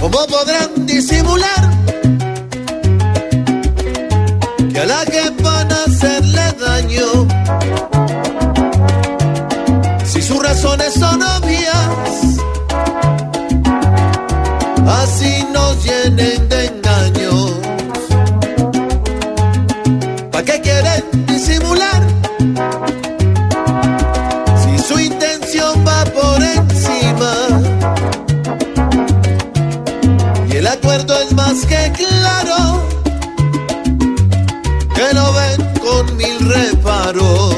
¿Cómo podrán disimular que a la que van a hacerle daño? Si sus razones son obvias, así nos llenen de ¿Para qué quieren disimular? Si su intención va por encima. Y el acuerdo es más que claro, que lo ven con mil reparos.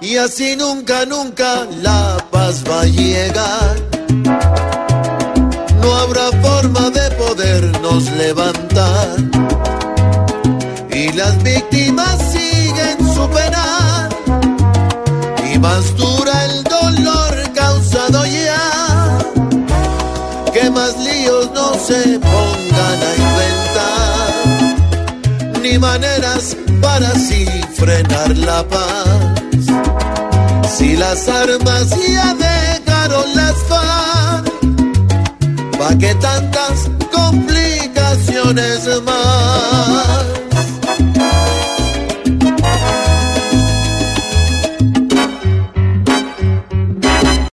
Y así nunca, nunca la paz va a llegar. No habrá forma de podernos levantar. Víctimas siguen su penar. Y más dura el dolor causado ya que más líos no se pongan a inventar, ni maneras para así frenar la paz. Si las armas ya dejaron las FARC, ¿pa' qué tantas complicaciones más?